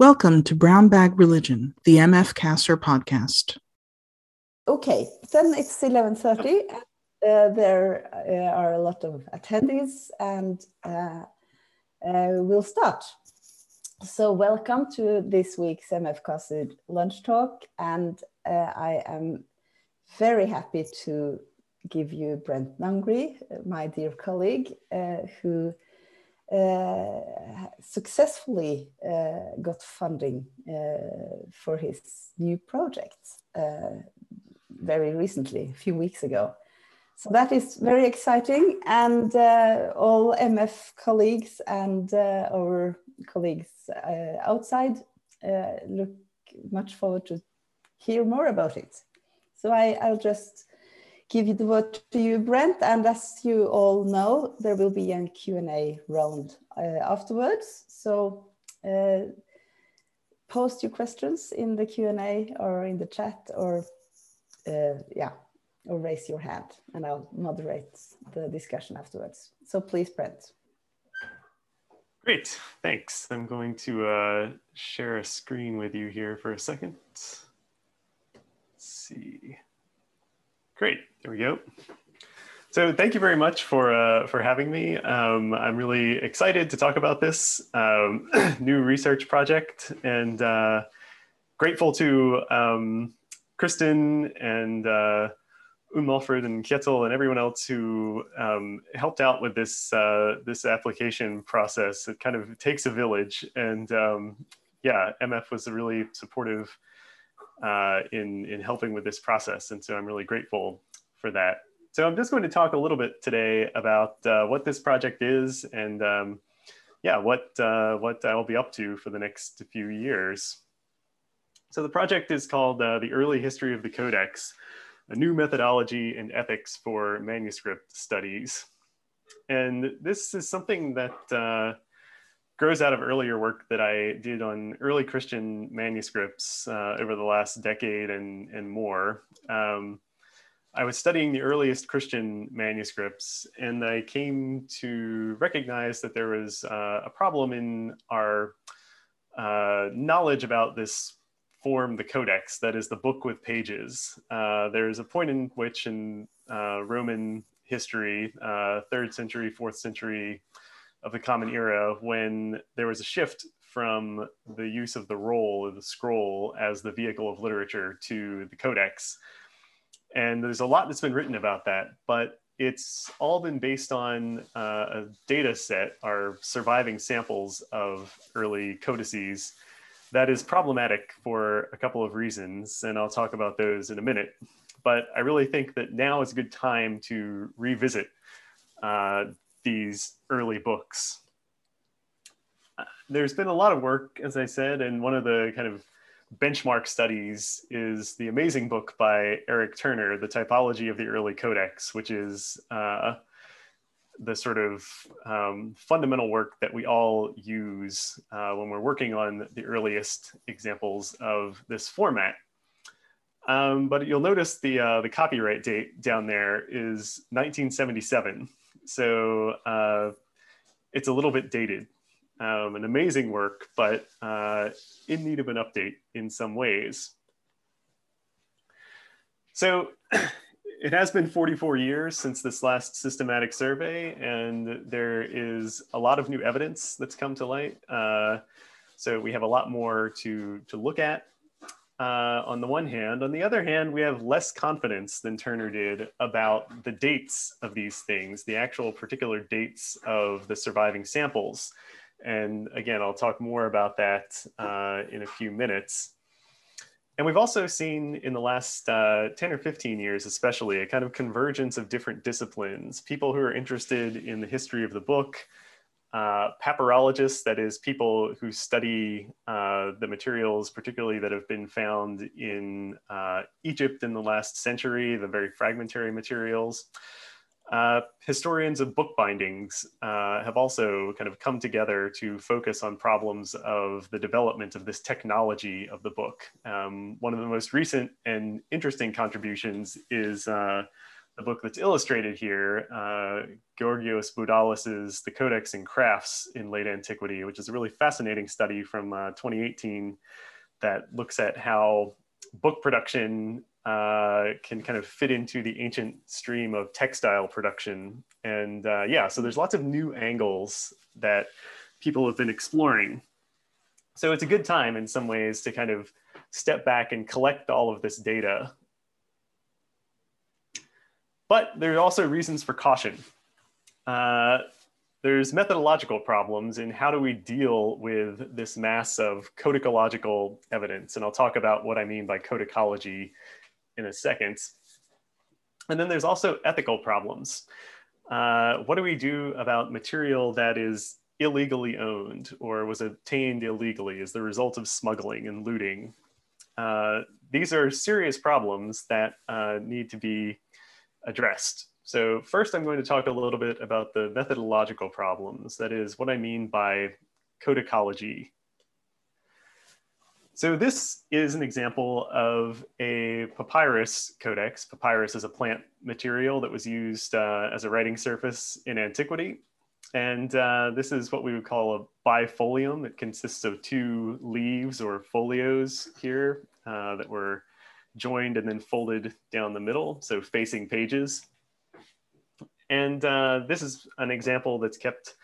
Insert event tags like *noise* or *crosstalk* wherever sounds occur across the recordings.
Welcome to Brown Bag Religion, the MF CASR podcast. Okay, then it's 11.30. Uh, there uh, are a lot of attendees and uh, uh we'll start. So welcome to this week's MF CASR lunch talk. And uh, I am very happy to give you Brent Nongbri, my dear colleague, uh, who successfully uh, got funding uh, for his new project very recently, a few weeks ago. So that is very exciting, and uh, all MF colleagues and uh, our colleagues uh, outside look much forward to hear more about it. So I, I'll just give the word to you, Brent. And as you all know, there will be a Q&A round uh, afterwards. So uh, post your questions in the Q&A or in the chat or uh, yeah, or raise your hand and I'll moderate the discussion afterwards. So please, Brent. Great, thanks. I'm going to uh, share a screen with you here for a second. Let's see. Great, there we go. So thank you very much for uh, for having me. Um, I'm really excited to talk about this um, *clears throat* new research project and uh, grateful to um, Kristen and uh, and Kjetil and everyone else who um, helped out with this uh, this application process. It kind of takes a village, and um, yeah, MF was a really supportive uh, in, in helping with this process. And so I'm really grateful for that. So I'm just going to talk a little bit today about uh, what this project is and um, yeah, what, uh, what I will be up to for the next few years. So the project is called uh, The Early History of the Codex, a new methodology and ethics for manuscript studies. And this is something that uh, grows out of earlier work that I did on early Christian manuscripts uh, over the last decade and, and more. Um, I was studying the earliest Christian manuscripts, and I came to recognize that there was uh, a problem in our uh, knowledge about this form, the Codex, that is the book with pages. Uh, there's a point in which in uh, Roman history, uh, third century, fourth century, of the Common Era when there was a shift from the use of the roll or the scroll as the vehicle of literature to the codex. And there's a lot that's been written about that, but it's all been based on uh, a data set, our surviving samples of early codices that is problematic for a couple of reasons, and I'll talk about those in a minute. But I really think that now is a good time to revisit uh, these early books. Uh, there's been a lot of work, as I said, and one of the kind of benchmark studies is the amazing book by Eric Turner, The Typology of the Early Codex, which is uh, the sort of um, fundamental work that we all use uh, when we're working on the earliest examples of this format. Um, but you'll notice the, uh, the copyright date down there is 1977. So uh, it's a little bit dated. Um, an amazing work, but uh, in need of an update in some ways. So *clears throat* it has been 44 years since this last systematic survey, and there is a lot of new evidence that's come to light. Uh, so we have a lot more to, to look at uh, on the one hand. On the other hand, we have less confidence than Turner did about the dates of these things, the actual particular dates of the surviving samples. And again, I'll talk more about that uh, in a few minutes. And we've also seen in the last uh, 10 or 15 years, especially, a kind of convergence of different disciplines. People who are interested in the history of the book, uh, papyrologists, that is, people who study uh, the materials, particularly that have been found in uh, Egypt in the last century, the very fragmentary materials. Uh, historians of book bindings uh, have also kind of come together to focus on problems of the development of this technology of the book. Um, one of the most recent and interesting contributions is uh, the book that's illustrated here, uh, Georgios Boudalis's The Codex and Crafts in Late Antiquity, which is a really fascinating study from uh, 2018 that looks at how book production uh, can kind of fit into the ancient stream of textile production. And uh, yeah, so there's lots of new angles that people have been exploring. So it's a good time in some ways to kind of step back and collect all of this data. But there are also reasons for caution. Uh, there's methodological problems in how do we deal with this mass of codicological evidence. And I'll talk about what I mean by codicology in a second. And then there's also ethical problems. Uh, what do we do about material that is illegally owned or was obtained illegally as the result of smuggling and looting? Uh, these are serious problems that uh, need to be addressed. So first I'm going to talk a little bit about the methodological problems. That is what I mean by codicology. So this is an example of a papyrus codex. Papyrus is a plant material that was used uh, as a writing surface in antiquity. And uh, this is what we would call a bifolium. It consists of two leaves or folios here uh, that were joined and then folded down the middle, so facing pages. And uh, this is an example that's kept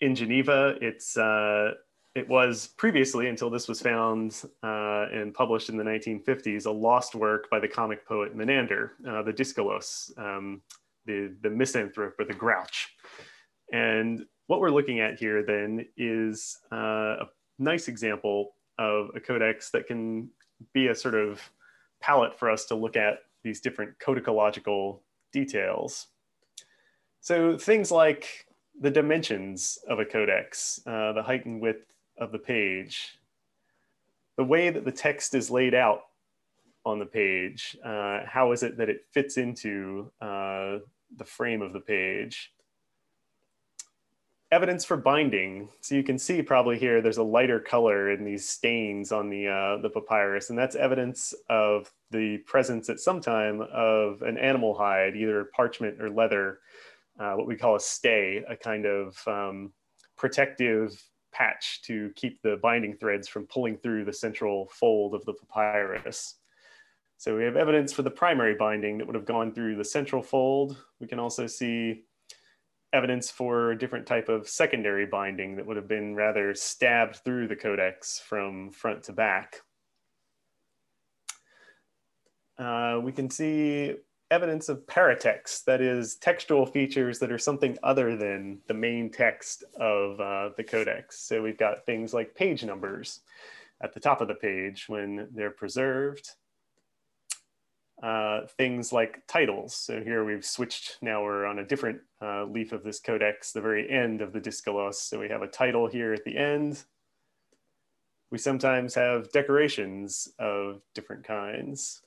in Geneva. It's, uh, it was previously, until this was found uh, and published in the 1950s, a lost work by the comic poet Menander, uh, the Dyskolos, um, the, the misanthrope or the grouch. And what we're looking at here then is uh, a nice example of a codex that can be a sort of palette for us to look at these different codicological details. So things like the dimensions of a codex, uh, the height and width of the page, the way that the text is laid out on the page, uh, how is it that it fits into uh, the frame of the page, evidence for binding. So you can see probably here, there's a lighter color in these stains on the, uh, the papyrus, and that's evidence of the presence at some time of an animal hide, either parchment or leather, uh, what we call a stay, a kind of um, protective patch to keep the binding threads from pulling through the central fold of the papyrus. So we have evidence for the primary binding that would have gone through the central fold. We can also see evidence for a different type of secondary binding that would have been rather stabbed through the codex from front to back. Uh, we can see evidence of paratext, that is textual features that are something other than the main text of uh, the codex. So we've got things like page numbers at the top of the page when they're preserved uh, things like titles. So here we've switched, now we're on a different uh, leaf of this codex, the very end of the Dyskolos. So we have a title here at the end. We sometimes have decorations of different kinds.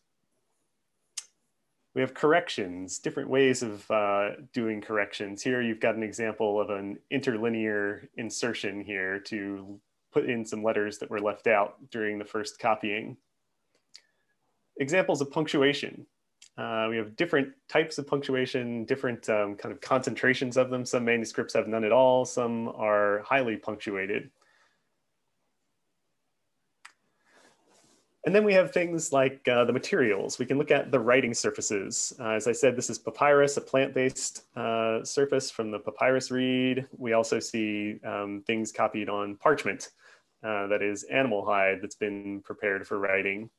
We have corrections, different ways of uh, doing corrections. Here you've got an example of an interlinear insertion here to put in some letters that were left out during the first copying examples of punctuation. Uh, we have different types of punctuation, different um, kind of concentrations of them. Some manuscripts have none at all. Some are highly punctuated. And then we have things like uh, the materials. We can look at the writing surfaces. Uh, as I said, this is papyrus, a plant-based uh, surface from the papyrus reed. We also see um, things copied on parchment, uh, that is animal hide that's been prepared for writing.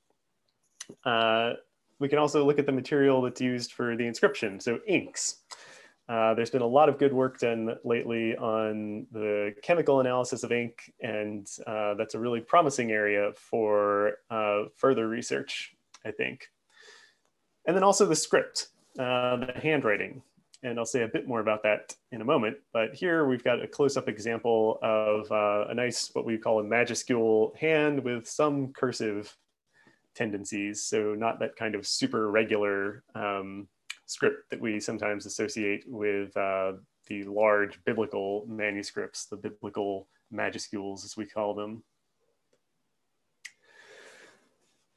Uh, we can also look at the material that's used for the inscription, so inks. Uh, there's been a lot of good work done lately on the chemical analysis of ink, and uh, that's a really promising area for uh, further research, I think. And then also the script, uh, the handwriting, and I'll say a bit more about that in a moment. But here we've got a close-up example of uh, a nice, what we call a majuscule hand with some cursive tendencies. So not that kind of super regular um, script that we sometimes associate with uh, the large biblical manuscripts, the biblical majuscules as we call them.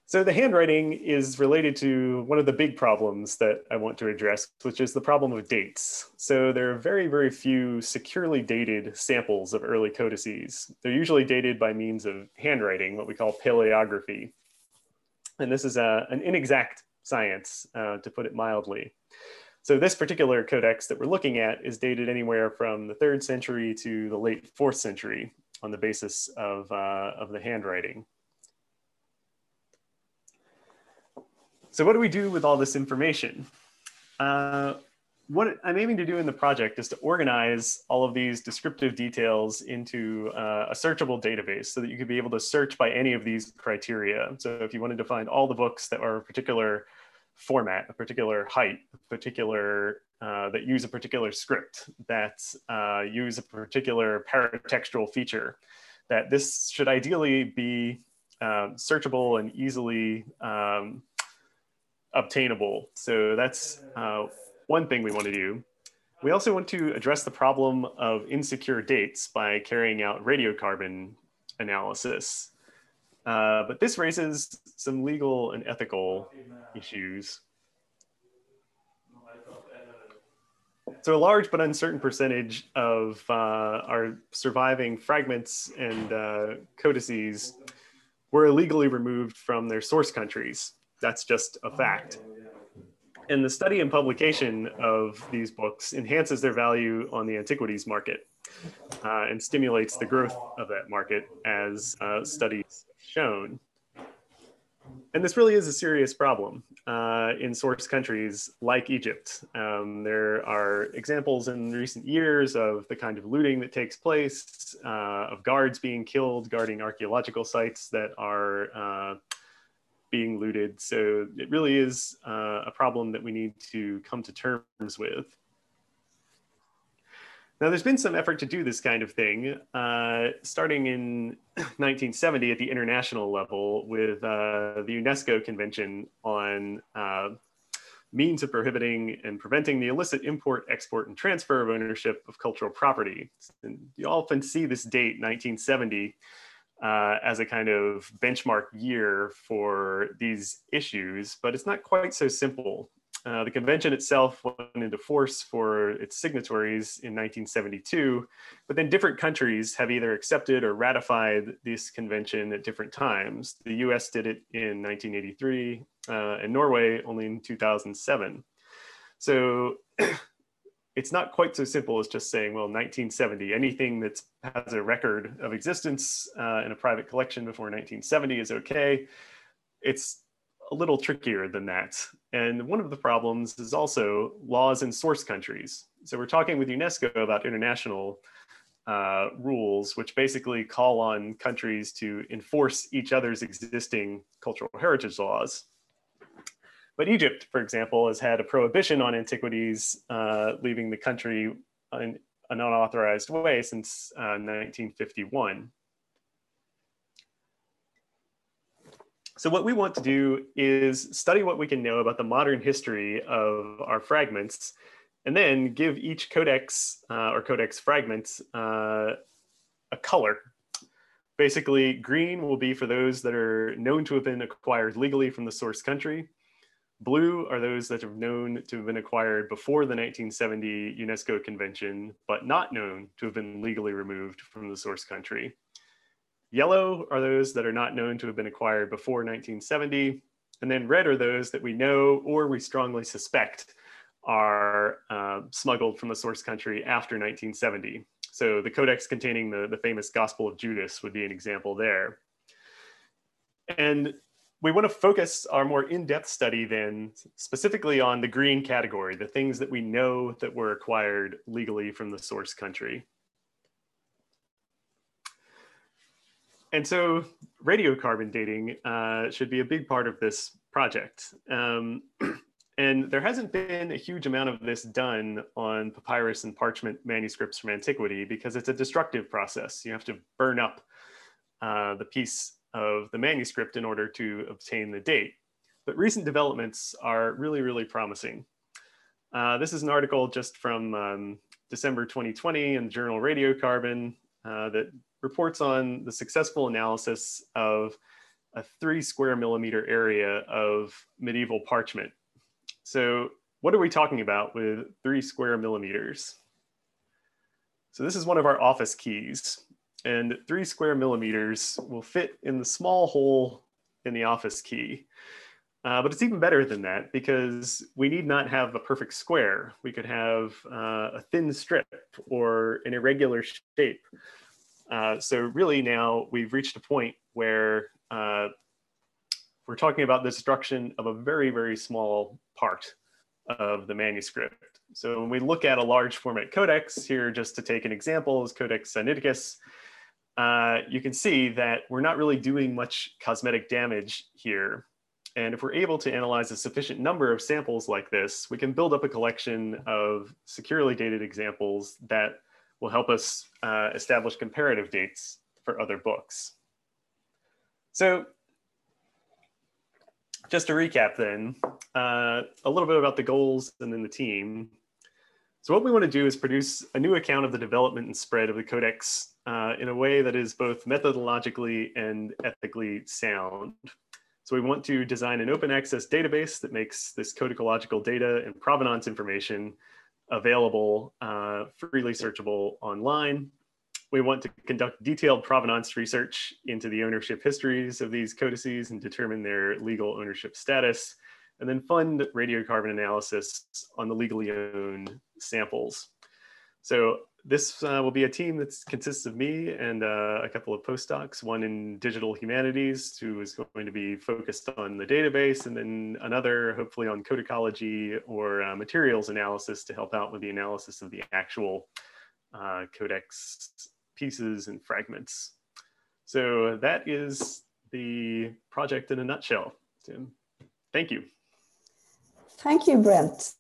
So the handwriting is related to one of the big problems that I want to address, which is the problem of dates. So there are very, very few securely dated samples of early codices. They're usually dated by means of handwriting, what we call paleography. And this is a, an inexact science, uh, to put it mildly. So this particular codex that we're looking at is dated anywhere from the third century to the late fourth century on the basis of, uh, of the handwriting. So what do we do with all this information? Uh, what I'm aiming to do in the project is to organize all of these descriptive details into uh, a searchable database so that you could be able to search by any of these criteria. So if you wanted to find all the books that are a particular format, a particular height, a particular uh, that use a particular script, that uh, use a particular paratextual feature, that this should ideally be uh, searchable and easily um, obtainable. So that's uh, one thing we want to do. We also want to address the problem of insecure dates by carrying out radiocarbon analysis. Uh, but this raises some legal and ethical issues. So a large but uncertain percentage of uh, our surviving fragments and uh, codices were illegally removed from their source countries. That's just a fact. And the study and publication of these books enhances their value on the antiquities market uh, and stimulates the growth of that market as uh, studies shown. And this really is a serious problem uh, in source countries like Egypt. Um, there are examples in recent years of the kind of looting that takes place, uh, of guards being killed guarding archaeological sites that are uh, being looted. So it really is uh, a problem that we need to come to terms with. Now, there's been some effort to do this kind of thing, uh, starting in *coughs* 1970 at the international level with uh, the UNESCO Convention on uh, means of prohibiting and preventing the illicit import, export, and transfer of ownership of cultural property. And you often see this date, 1970, uh, as a kind of benchmark year for these issues, but it's not quite so simple. Uh, the convention itself went into force for its signatories in 1972, but then different countries have either accepted or ratified this convention at different times. The US did it in 1983 uh, and Norway only in 2007. So *clears throat* it's not quite so simple as just saying, well, 1970, anything that has a record of existence uh, in a private collection before 1970 is okay. It's a little trickier than that. And one of the problems is also laws in source countries. So we're talking with UNESCO about international uh, rules, which basically call on countries to enforce each other's existing cultural heritage laws. But Egypt, for example, has had a prohibition on antiquities uh, leaving the country in an unauthorized way since uh, 1951. So what we want to do is study what we can know about the modern history of our fragments, and then give each codex uh, or codex fragment uh, a color. Basically, green will be for those that are known to have been acquired legally from the source country. Blue are those that are known to have been acquired before the 1970 UNESCO convention, but not known to have been legally removed from the source country. Yellow are those that are not known to have been acquired before 1970. And then red are those that we know or we strongly suspect are uh, smuggled from the source country after 1970. So the codex containing the, the famous Gospel of Judas would be an example there. And we want to focus our more in-depth study then specifically on the green category, the things that we know that were acquired legally from the source country. And so radiocarbon dating uh, should be a big part of this project. Um, *clears throat* and there hasn't been a huge amount of this done on papyrus and parchment manuscripts from antiquity because it's a destructive process. You have to burn up uh, the piece of the manuscript in order to obtain the date. But recent developments are really, really promising. Uh, this is an article just from um, December 2020 in the journal Radiocarbon uh, that reports on the successful analysis of a three square millimeter area of medieval parchment. So what are we talking about with three square millimeters? So this is one of our office keys and three square millimeters will fit in the small hole in the office key. Uh, but it's even better than that because we need not have a perfect square. We could have uh, a thin strip or an irregular shape. Uh, so really now we've reached a point where uh, we're talking about the destruction of a very, very small part of the manuscript. So when we look at a large format codex here, just to take an example, is Codex Sinaiticus, uh, you can see that we're not really doing much cosmetic damage here. And if we're able to analyze a sufficient number of samples like this, we can build up a collection of securely dated examples that will help us uh, establish comparative dates for other books. So just to recap then, uh, a little bit about the goals and then the team. So what we want to do is produce a new account of the development and spread of the Codex uh, in a way that is both methodologically and ethically sound. So we want to design an open access database that makes this codicological data and provenance information available, uh, freely searchable online. We want to conduct detailed provenance research into the ownership histories of these codices and determine their legal ownership status, and then fund radiocarbon analysis on the legally owned samples. So this uh, will be a team that consists of me and uh, a couple of postdocs, one in digital humanities who is going to be focused on the database and then another hopefully on codicology or uh, materials analysis to help out with the analysis of the actual uh, codex pieces and fragments. So that is the project in a nutshell, Tim. Thank you. Thank you, Brent.